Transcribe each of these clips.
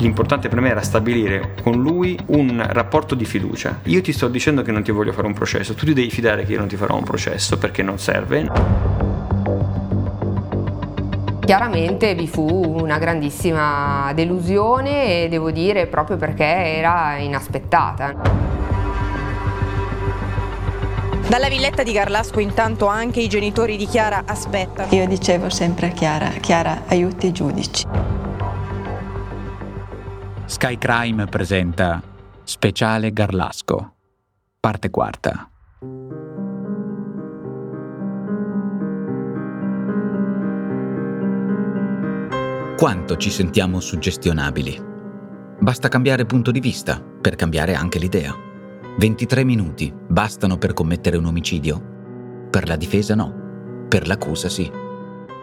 L'importante per me era stabilire con lui un rapporto di fiducia. Io ti sto dicendo che non ti voglio fare un processo, tu ti devi fidare che io non ti farò un processo perché non serve. Chiaramente vi fu una grandissima delusione e devo dire proprio perché era inaspettata. Dalla villetta di Garlasco intanto anche i genitori di Chiara aspettano. Io dicevo sempre a Chiara, Chiara aiuti i giudici. Sky Crime presenta Speciale Garlasco, parte quarta. Quanto ci sentiamo suggestionabili? Basta cambiare punto di vista per cambiare anche l'idea. 23 minuti bastano per commettere un omicidio? Per la difesa no, per l'accusa sì.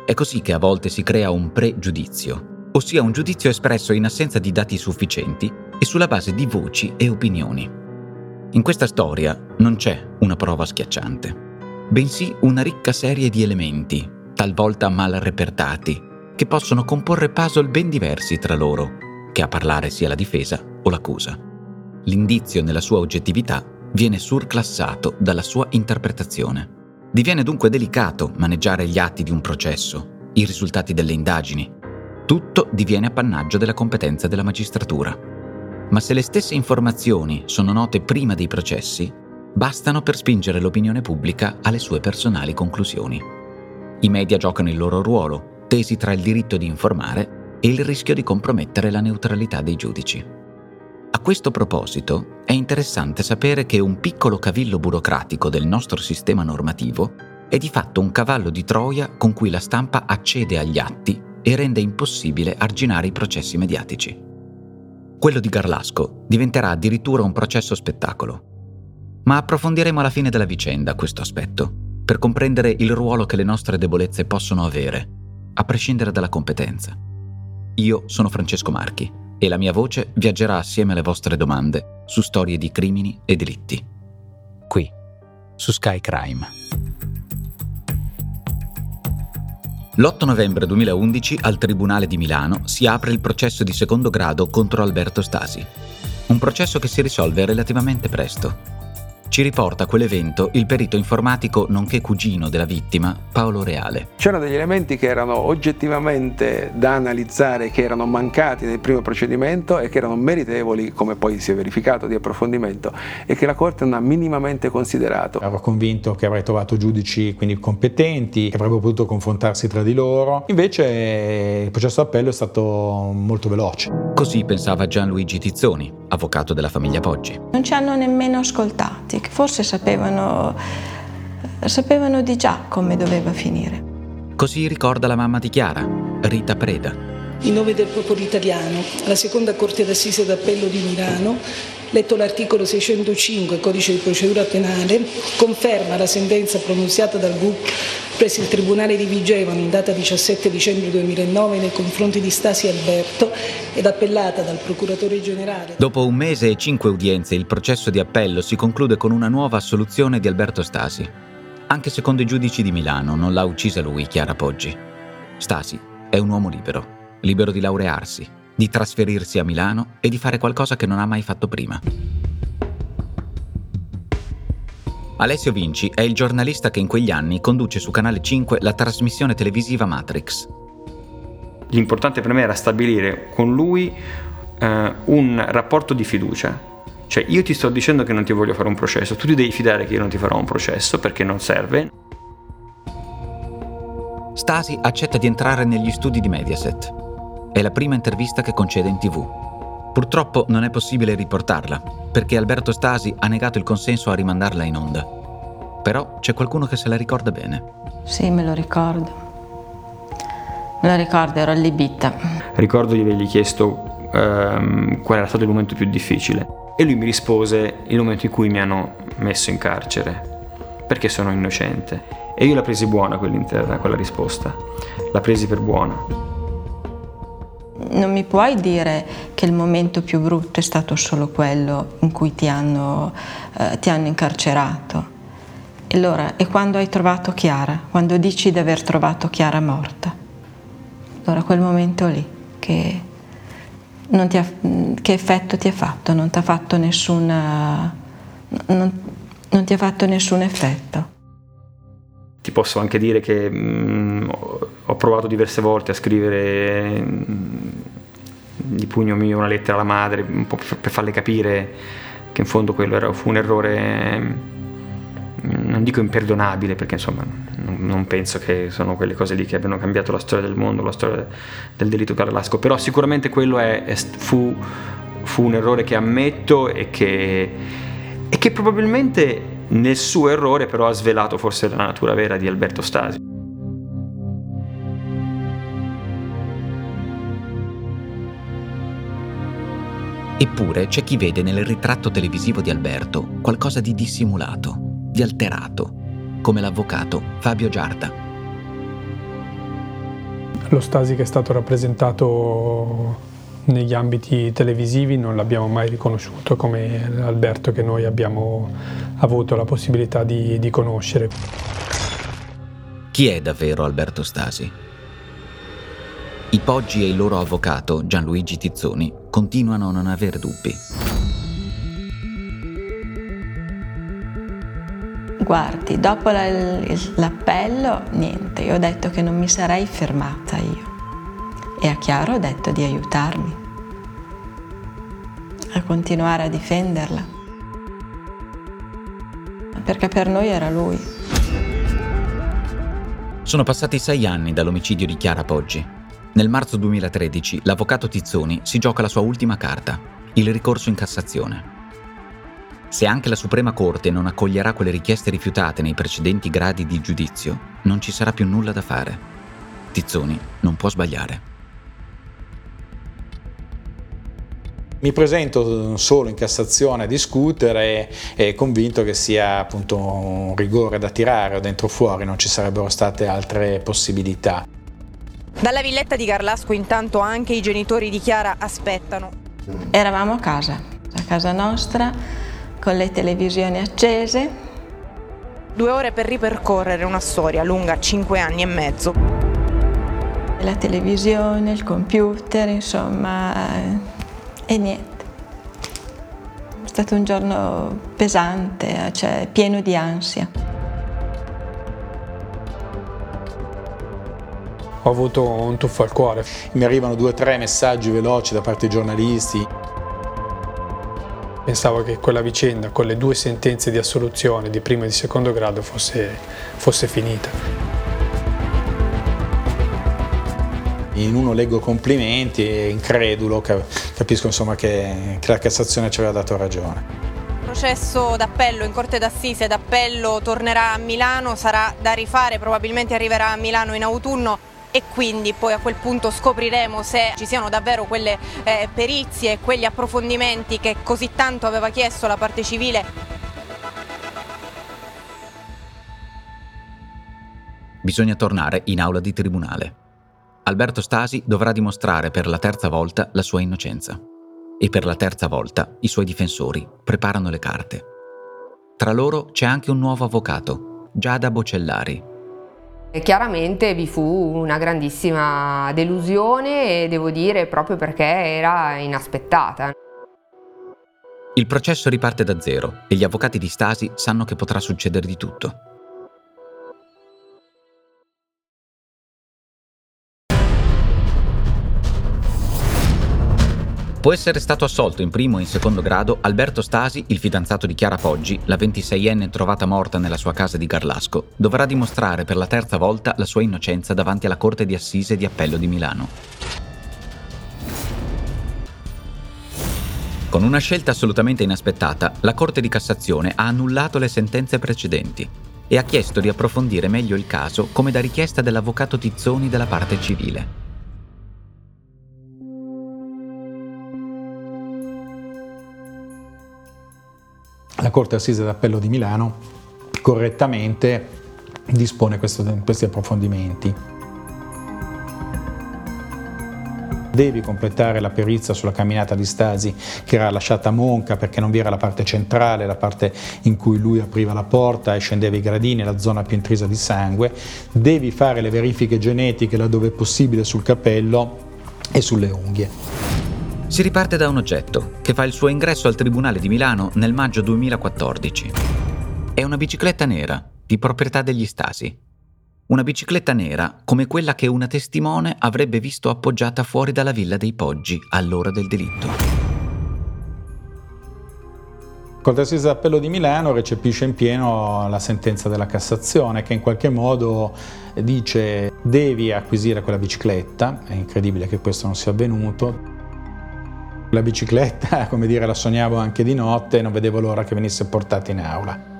È così che a volte si crea un pregiudizio ossia un giudizio espresso in assenza di dati sufficienti e sulla base di voci e opinioni. In questa storia non c'è una prova schiacciante, bensì una ricca serie di elementi, talvolta mal repertati, che possono comporre puzzle ben diversi tra loro, che a parlare sia la difesa o l'accusa. L'indizio nella sua oggettività viene surclassato dalla sua interpretazione. Diviene dunque delicato maneggiare gli atti di un processo, i risultati delle indagini, tutto diviene appannaggio della competenza della magistratura. Ma se le stesse informazioni sono note prima dei processi, bastano per spingere l'opinione pubblica alle sue personali conclusioni. I media giocano il loro ruolo, tesi tra il diritto di informare e il rischio di compromettere la neutralità dei giudici. A questo proposito è interessante sapere che un piccolo cavillo burocratico del nostro sistema normativo è di fatto un cavallo di Troia con cui la stampa accede agli atti e rende impossibile arginare i processi mediatici. Quello di Garlasco diventerà addirittura un processo spettacolo. Ma approfondiremo alla fine della vicenda questo aspetto, per comprendere il ruolo che le nostre debolezze possono avere, a prescindere dalla competenza. Io sono Francesco Marchi e la mia voce viaggerà assieme alle vostre domande su storie di crimini e delitti. Qui, su Sky Crime. L'8 novembre 2011 al Tribunale di Milano si apre il processo di secondo grado contro Alberto Stasi. Un processo che si risolve relativamente presto. Ci riporta quell'evento il perito informatico nonché cugino della vittima, Paolo Reale. C'erano degli elementi che erano oggettivamente da analizzare, che erano mancati nel primo procedimento e che erano meritevoli, come poi si è verificato, di approfondimento e che la Corte non ha minimamente considerato. Ero convinto che avrei trovato giudici quindi competenti, che avrebbero potuto confrontarsi tra di loro. Invece il processo d'appello è stato molto veloce. Così pensava Gianluigi Tizzoni, avvocato della famiglia Poggi. Non ci hanno nemmeno ascoltati, che forse sapevano, sapevano di già come doveva finire. Così ricorda la mamma di Chiara, Rita Preda. In nome del popolo italiano, la seconda Corte d'Assise d'Appello di Milano letto l'articolo 605 Codice di procedura penale, conferma la sentenza pronunziata dal GUP presso il Tribunale di Vigevano in data 17 dicembre 2009 nei confronti di Stasi Alberto ed appellata dal Procuratore Generale. Dopo un mese e cinque udienze il processo di appello si conclude con una nuova assoluzione di Alberto Stasi. Anche secondo i giudici di Milano non l'ha uccisa lui, Chiara Poggi. Stasi è un uomo libero, libero di laurearsi, di trasferirsi a Milano e di fare qualcosa che non ha mai fatto prima. Alessio Vinci è il giornalista che in quegli anni conduce su Canale 5 la trasmissione televisiva Matrix. L'importante per me era stabilire con lui eh, un rapporto di fiducia. Cioè io ti sto dicendo che non ti voglio fare un processo, tu ti devi fidare che io non ti farò un processo perché non serve. Stasi accetta di entrare negli studi di Mediaset è la prima intervista che concede in tv. Purtroppo non è possibile riportarla, perché Alberto Stasi ha negato il consenso a rimandarla in onda. Però c'è qualcuno che se la ricorda bene. Sì, me lo ricordo. Me lo ricordo, ero allibita. Ricordo di avergli chiesto ehm, qual era stato il momento più difficile e lui mi rispose il momento in cui mi hanno messo in carcere perché sono innocente. E io la presi buona quella risposta, la presi per buona. Non mi puoi dire che il momento più brutto è stato solo quello in cui ti hanno, eh, ti hanno incarcerato. E allora, e quando hai trovato Chiara? Quando dici di aver trovato Chiara morta? Allora quel momento lì, che, ha, che effetto ti ha fatto? Non ti ha fatto nessuna... Non, non ti ha fatto nessun effetto? Ti posso anche dire che mh, mm, ho provato diverse volte a scrivere mm, di pugno mio una lettera alla madre, un po' per, farle capire che in fondo quello era, fu un errore, mm, non dico imperdonabile, perché insomma non, non, penso che sono quelle cose lì che abbiano cambiato la storia del mondo, la storia del delitto Carlasco, però sicuramente quello è, è, fu, fu un errore che ammetto e che e che probabilmente nel suo errore però ha svelato forse la natura vera di Alberto Stasi. Eppure c'è chi vede nel ritratto televisivo di Alberto qualcosa di dissimulato, di alterato, come l'avvocato Fabio Giarda. Lo Stasi che è stato rappresentato negli ambiti televisivi non l'abbiamo mai riconosciuto come Alberto che noi abbiamo avuto la possibilità di, di conoscere. Chi è davvero Alberto Stasi? I Poggi e il loro avvocato Gianluigi Tizzoni continuano a non avere dubbi. Guardi, dopo l'appello, niente, io ho detto che non mi sarei fermata io e a Chiaro ho detto di aiutarmi a continuare a difenderla, perché per noi era lui. Sono passati sei anni dall'omicidio di Chiara Poggi. Nel marzo 2013 l'avvocato Tizzoni si gioca la sua ultima carta, il ricorso in Cassazione. Se anche la Suprema Corte non accoglierà quelle richieste rifiutate nei precedenti gradi di giudizio, non ci sarà più nulla da fare. Tizzoni non può sbagliare. Mi presento solo in Cassazione a discutere e convinto che sia appunto un rigore da tirare o dentro fuori, non ci sarebbero state altre possibilità. Dalla villetta di Garlasco intanto anche i genitori di Chiara aspettano. Eravamo a casa, a casa nostra, con le televisioni accese. Due ore per ripercorrere una storia lunga cinque anni e mezzo. La televisione, il computer, insomma, e niente. È stato un giorno pesante, cioè pieno di ansia. Ho avuto un tuffo al cuore. Mi arrivano due o tre messaggi veloci da parte dei giornalisti. Pensavo che quella vicenda, con le due sentenze di assoluzione di primo e di secondo grado, fosse, fosse finita. in uno leggo complimenti e incredulo capisco insomma che, che la Cassazione ci aveva dato ragione. Il processo d'appello in Corte d'Assise d'appello tornerà a Milano, sarà da rifare, probabilmente arriverà a Milano in autunno e quindi poi a quel punto scopriremo se ci siano davvero quelle eh, perizie e quegli approfondimenti che così tanto aveva chiesto la parte civile. Bisogna tornare in aula di tribunale. Alberto Stasi dovrà dimostrare per la terza volta la sua innocenza. E per la terza volta i suoi difensori preparano le carte. Tra loro c'è anche un nuovo avvocato, Giada Bocellari. E chiaramente vi fu una grandissima delusione e devo dire proprio perché era inaspettata. Il processo riparte da zero e gli avvocati di Stasi sanno che potrà succedere di tutto. Può essere stato assolto in primo e in secondo grado Alberto Stasi, il fidanzato di Chiara Poggi, la 26enne trovata morta nella sua casa di Garlasco, dovrà dimostrare per la terza volta la sua innocenza davanti alla Corte di Assise di Appello di Milano. Con una scelta assolutamente inaspettata, la Corte di Cassazione ha annullato le sentenze precedenti. e ha chiesto di approfondire meglio il caso come da richiesta dell'avvocato Tizzoni della parte civile. La Corte Assise d'Appello di Milano correttamente dispone questo, questi approfondimenti. Devi completare la perizia sulla camminata di Stasi che era lasciata monca perché non vi era la parte centrale, la parte in cui lui apriva la porta e scendeva i gradini, la zona più intrisa di sangue. Devi fare le verifiche genetiche laddove è possibile sul capello e sulle unghie. Si riparte da un oggetto che fa il suo ingresso al Tribunale di Milano nel maggio 2014. È una bicicletta nera di proprietà degli Stasi. Una bicicletta nera come quella che una testimone avrebbe visto appoggiata fuori dalla villa dei Poggi all'ora del delitto. Corte d'Assise d'Appello di Milano recepisce in pieno la sentenza della Cassazione che in qualche modo dice devi acquisire quella bicicletta, è incredibile che questo non sia avvenuto, la bicicletta, come dire, la sognavo anche di notte e non vedevo l'ora che venisse portata in aula.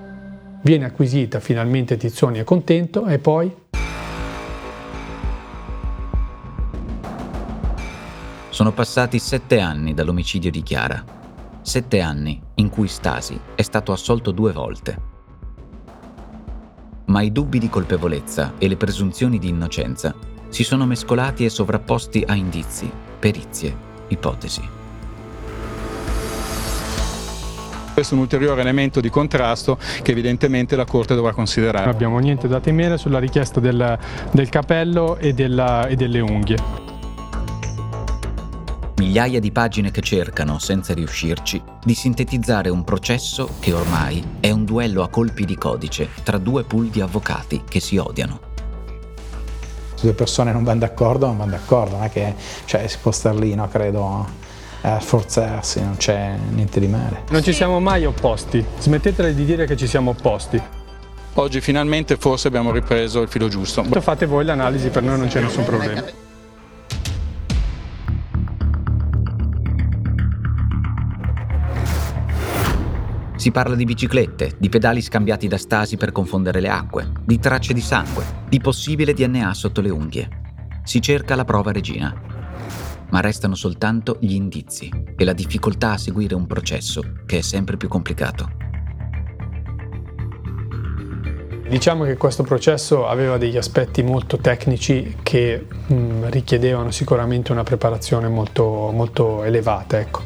Viene acquisita, finalmente Tizzoni è contento e poi... Sono passati sette anni dall'omicidio di Chiara. Sette anni in cui Stasi è stato assolto due volte. Ma i dubbi di colpevolezza e le presunzioni di innocenza si sono mescolati e sovrapposti a indizi, perizie, ipotesi. Questo è un ulteriore elemento di contrasto che evidentemente la Corte dovrà considerare. Non abbiamo niente da temere sulla richiesta del, del capello e, della, e delle unghie. Migliaia di pagine che cercano, senza riuscirci, di sintetizzare un processo che ormai è un duello a colpi di codice tra due pool di avvocati che si odiano. Se due persone non vanno d'accordo, non vanno d'accordo, non è che cioè, si può star lì, no? credo a sforzarsi, non c'è niente di male. Non ci siamo mai opposti, smettetela di dire che ci siamo opposti. Oggi finalmente forse abbiamo ripreso il filo giusto. Fate voi l'analisi, per noi non c'è nessun problema. Si parla di biciclette, di pedali scambiati da stasi per confondere le acque, di tracce di sangue, di possibile DNA sotto le unghie. Si cerca la prova regina, ma restano soltanto gli indizi e la difficoltà a seguire un processo che è sempre più complicato. Diciamo che questo processo aveva degli aspetti molto tecnici che mh, mm, richiedevano sicuramente una preparazione molto, molto elevata. Ecco.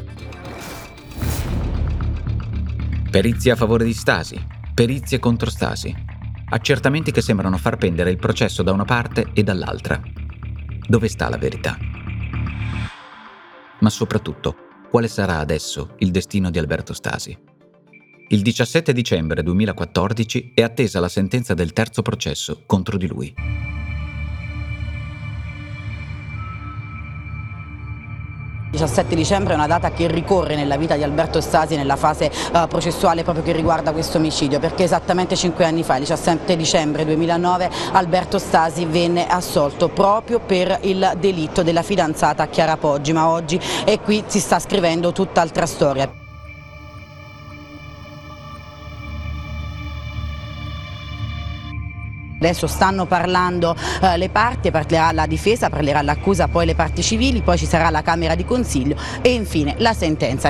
Perizie a favore di Stasi, perizie contro Stasi, accertamenti che sembrano far pendere il processo da una parte e dall'altra. Dove sta la verità? Ma soprattutto quale sarà adesso il destino di Alberto Stasi. Il 17 dicembre 2014 è attesa la sentenza del terzo processo contro di lui. 17 dicembre è una data che ricorre nella vita di Alberto Stasi nella fase uh, processuale proprio che riguarda questo omicidio perché esattamente 5 anni fa, il 17 dicembre 2009, Alberto Stasi venne assolto proprio per il delitto della fidanzata Chiara Poggi, ma oggi e qui si sta scrivendo tutt'altra storia. Adesso stanno parlando eh, le parti, parlerà la difesa, parlerà l'accusa, poi le parti civili, poi ci sarà la Camera di Consiglio e infine la sentenza.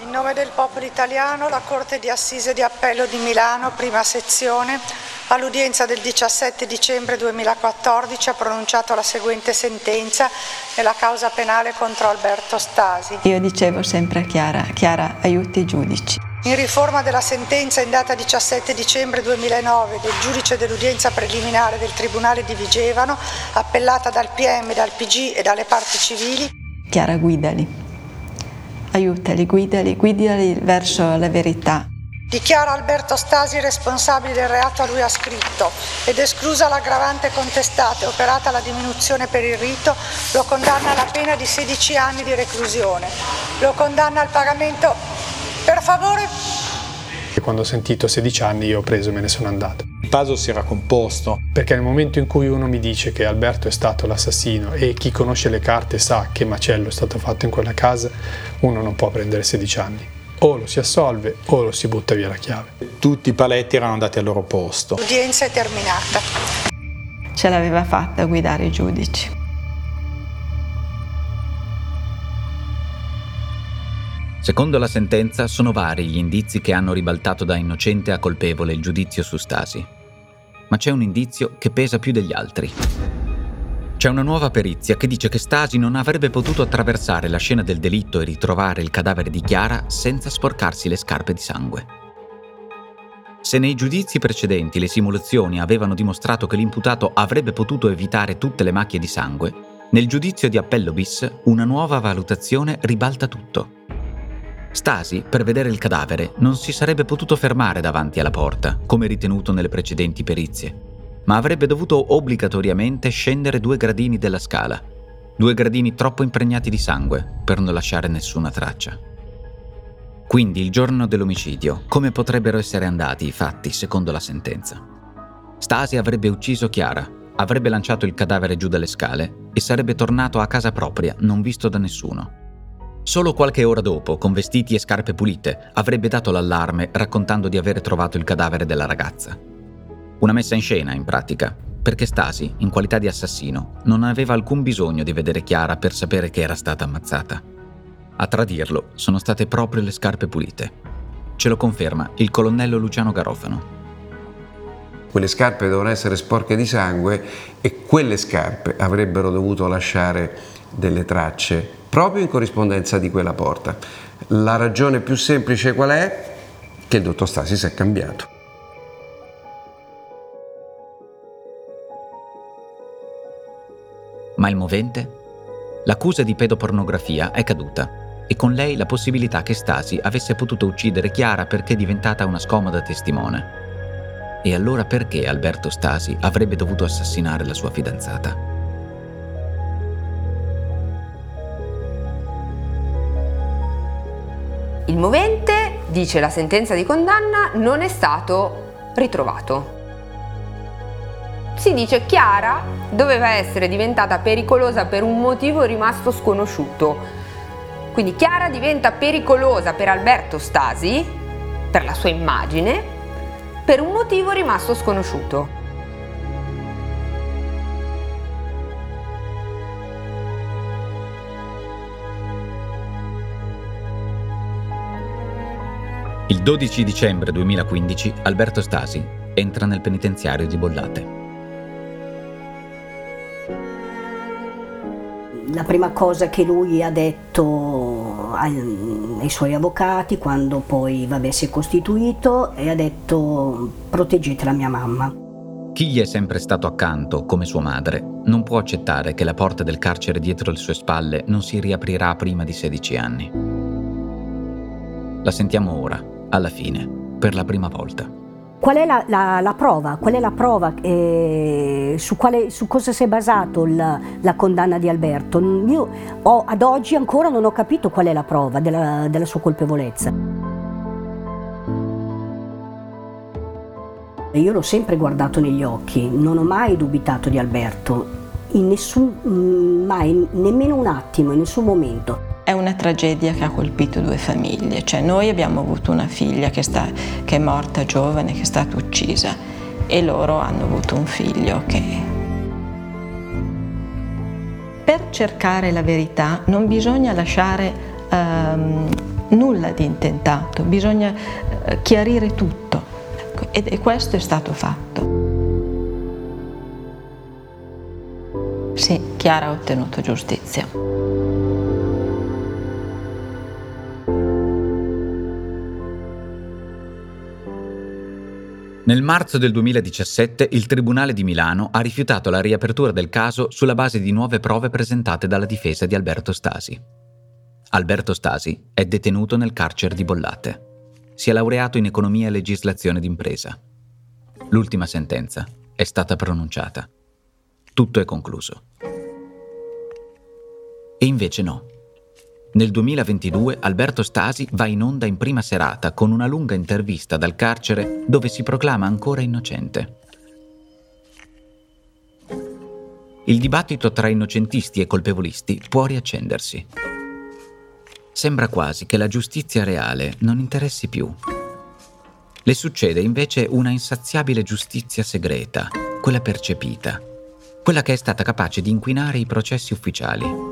In nome del popolo italiano, la Corte di Assise di Appello di Milano, prima sezione, All'udienza del 17 dicembre 2014 ha pronunciato la seguente sentenza nella causa penale contro Alberto Stasi. Io dicevo sempre a Chiara, Chiara aiuti i giudici. In riforma della sentenza in data 17 dicembre 2009 del giudice dell'udienza preliminare del Tribunale di Vigevano, appellata dal PM, dal PG e dalle parti civili. Chiara, guidali. Aiutali, guidali, guidali verso la verità. Dichiara Alberto Stasi responsabile del reato a lui ascritto ed esclusa l'aggravante contestata e operata la diminuzione per il rito, lo condanna alla pena di 16 anni di reclusione. Lo condanna al pagamento. Per favore. Quando ho sentito 16 anni io ho preso e me ne sono andato. Il puzzle si era composto. Perché nel momento in cui uno mi dice che Alberto è stato l'assassino e chi conosce le carte sa che macello è stato fatto in quella casa, uno non può prendere 16 anni. O lo si assolve o lo si butta via la chiave. Tutti i paletti erano andati al loro posto. L'udienza è terminata. Ce l'aveva fatta a guidare i giudici. Secondo la sentenza sono vari gli indizi che hanno ribaltato da innocente a colpevole il giudizio su Stasi. Ma c'è un indizio che pesa più degli altri. C'è una nuova perizia che dice che Stasi non avrebbe potuto attraversare la scena del delitto e ritrovare il cadavere di Chiara senza sporcarsi le scarpe di sangue. Se nei giudizi precedenti le simulazioni avevano dimostrato che l'imputato avrebbe potuto evitare tutte le macchie di sangue, nel giudizio di appello bis una nuova valutazione ribalta tutto. Stasi, per vedere il cadavere, non si sarebbe potuto fermare davanti alla porta, come ritenuto nelle precedenti perizie, ma avrebbe dovuto obbligatoriamente scendere due gradini della scala, due gradini troppo impregnati di sangue per non lasciare nessuna traccia. Quindi il giorno dell'omicidio, come potrebbero essere andati i fatti secondo la sentenza? Stasi avrebbe ucciso Chiara, avrebbe lanciato il cadavere giù dalle scale e sarebbe tornato a casa propria, non visto da nessuno. Solo qualche ora dopo, con vestiti e scarpe pulite, avrebbe dato l'allarme raccontando di aver trovato il cadavere della ragazza. Una messa in scena, in pratica, perché Stasi, in qualità di assassino, non aveva alcun bisogno di vedere Chiara per sapere che era stata ammazzata. A tradirlo sono state proprio le scarpe pulite. Ce lo conferma il colonnello Luciano Garofano. Quelle scarpe devono essere sporche di sangue e quelle scarpe avrebbero dovuto lasciare delle tracce proprio in corrispondenza di quella porta. La ragione più semplice qual è? Che il dottor Stasi si è cambiato. Ma il movente? L'accusa di pedopornografia è caduta e con lei la possibilità che Stasi avesse potuto uccidere Chiara perché diventata una scomoda testimone. E allora perché Alberto Stasi avrebbe dovuto assassinare la sua fidanzata? Il movente, dice la sentenza di condanna, non è stato ritrovato. Si dice Chiara doveva essere diventata pericolosa per un motivo rimasto sconosciuto. Quindi Chiara diventa pericolosa per Alberto Stasi, per la sua immagine, per un motivo rimasto sconosciuto. Il 12 dicembre 2015 Alberto Stasi entra nel penitenziario di Bollate. La prima cosa che lui ha detto ai, suoi avvocati quando poi vabbè, si è costituito e ha detto proteggete la mia mamma. Chi gli è sempre stato accanto, come sua madre, non può accettare che la porta del carcere dietro le sue spalle non si riaprirà prima di 16 anni. La sentiamo ora, alla fine, per la prima volta. Qual è la, la, la prova? Qual è la prova eh, su, quale, su, cosa si è basato la, la, condanna di Alberto? Io ho, ad oggi ancora non ho capito qual è la prova della, della sua colpevolezza. Io l'ho sempre guardato negli occhi, non ho mai dubitato di Alberto, in nessun, mm, mai, nemmeno un attimo, in nessun momento. È una tragedia che ha colpito due famiglie, cioè noi abbiamo avuto una figlia che, sta, che è morta giovane, che è stata uccisa e loro hanno avuto un figlio che... Per cercare la verità non bisogna lasciare um, nulla di intentato, bisogna uh, chiarire tutto ed, e questo è stato fatto. Sì, Chiara ha ottenuto giustizia. Nel marzo del 2017 il Tribunale di Milano ha rifiutato la riapertura del caso sulla base di nuove prove presentate dalla difesa di Alberto Stasi. Alberto Stasi è detenuto nel carcere di Bollate. Si è laureato in economia e legislazione d'impresa. L'ultima sentenza è stata pronunciata. Tutto è concluso. E invece no. Nel 2022 Alberto Stasi va in onda in prima serata con una lunga intervista dal carcere dove si proclama ancora innocente. Il dibattito tra innocentisti e colpevolisti può riaccendersi. Sembra quasi che la giustizia reale non interessi più. Le succede invece una insaziabile giustizia segreta, quella percepita, quella che è stata capace di inquinare i processi ufficiali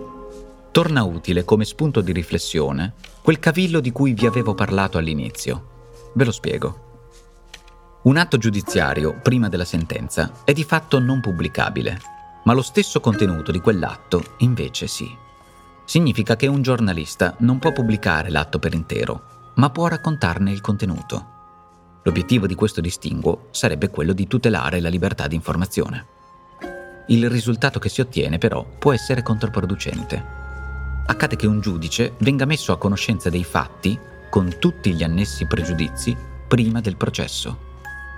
torna utile come spunto di riflessione quel cavillo di cui vi avevo parlato all'inizio. Ve lo spiego. Un atto giudiziario, prima della sentenza, è di fatto non pubblicabile, ma lo stesso contenuto di quell'atto invece sì. Significa che un giornalista non può pubblicare l'atto per intero, ma può raccontarne il contenuto. L'obiettivo di questo distinguo sarebbe quello di tutelare la libertà di informazione. Il risultato che si ottiene però può essere controproducente accade che un giudice venga messo a conoscenza dei fatti, con tutti gli annessi pregiudizi, prima del processo.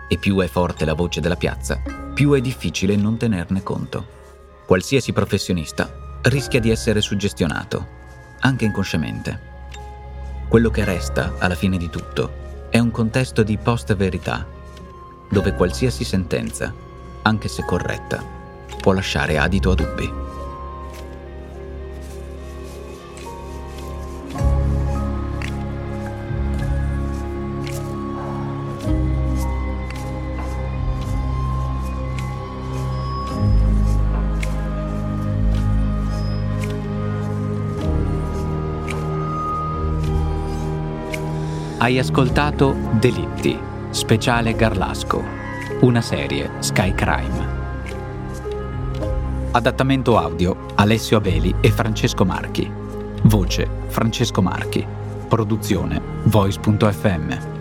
E più è forte la voce della piazza, più è difficile non tenerne conto. Qualsiasi professionista rischia di essere suggestionato, anche inconsciamente. Quello che resta, alla fine di tutto, è un contesto di post-verità, dove qualsiasi sentenza, anche se corretta, può lasciare adito a dubbi. Hai ascoltato Delitti, speciale Garlasco, una serie Sky Crime. Adattamento audio Alessio Abeli e Francesco Marchi. Voce Francesco Marchi. Produzione Voice.fm.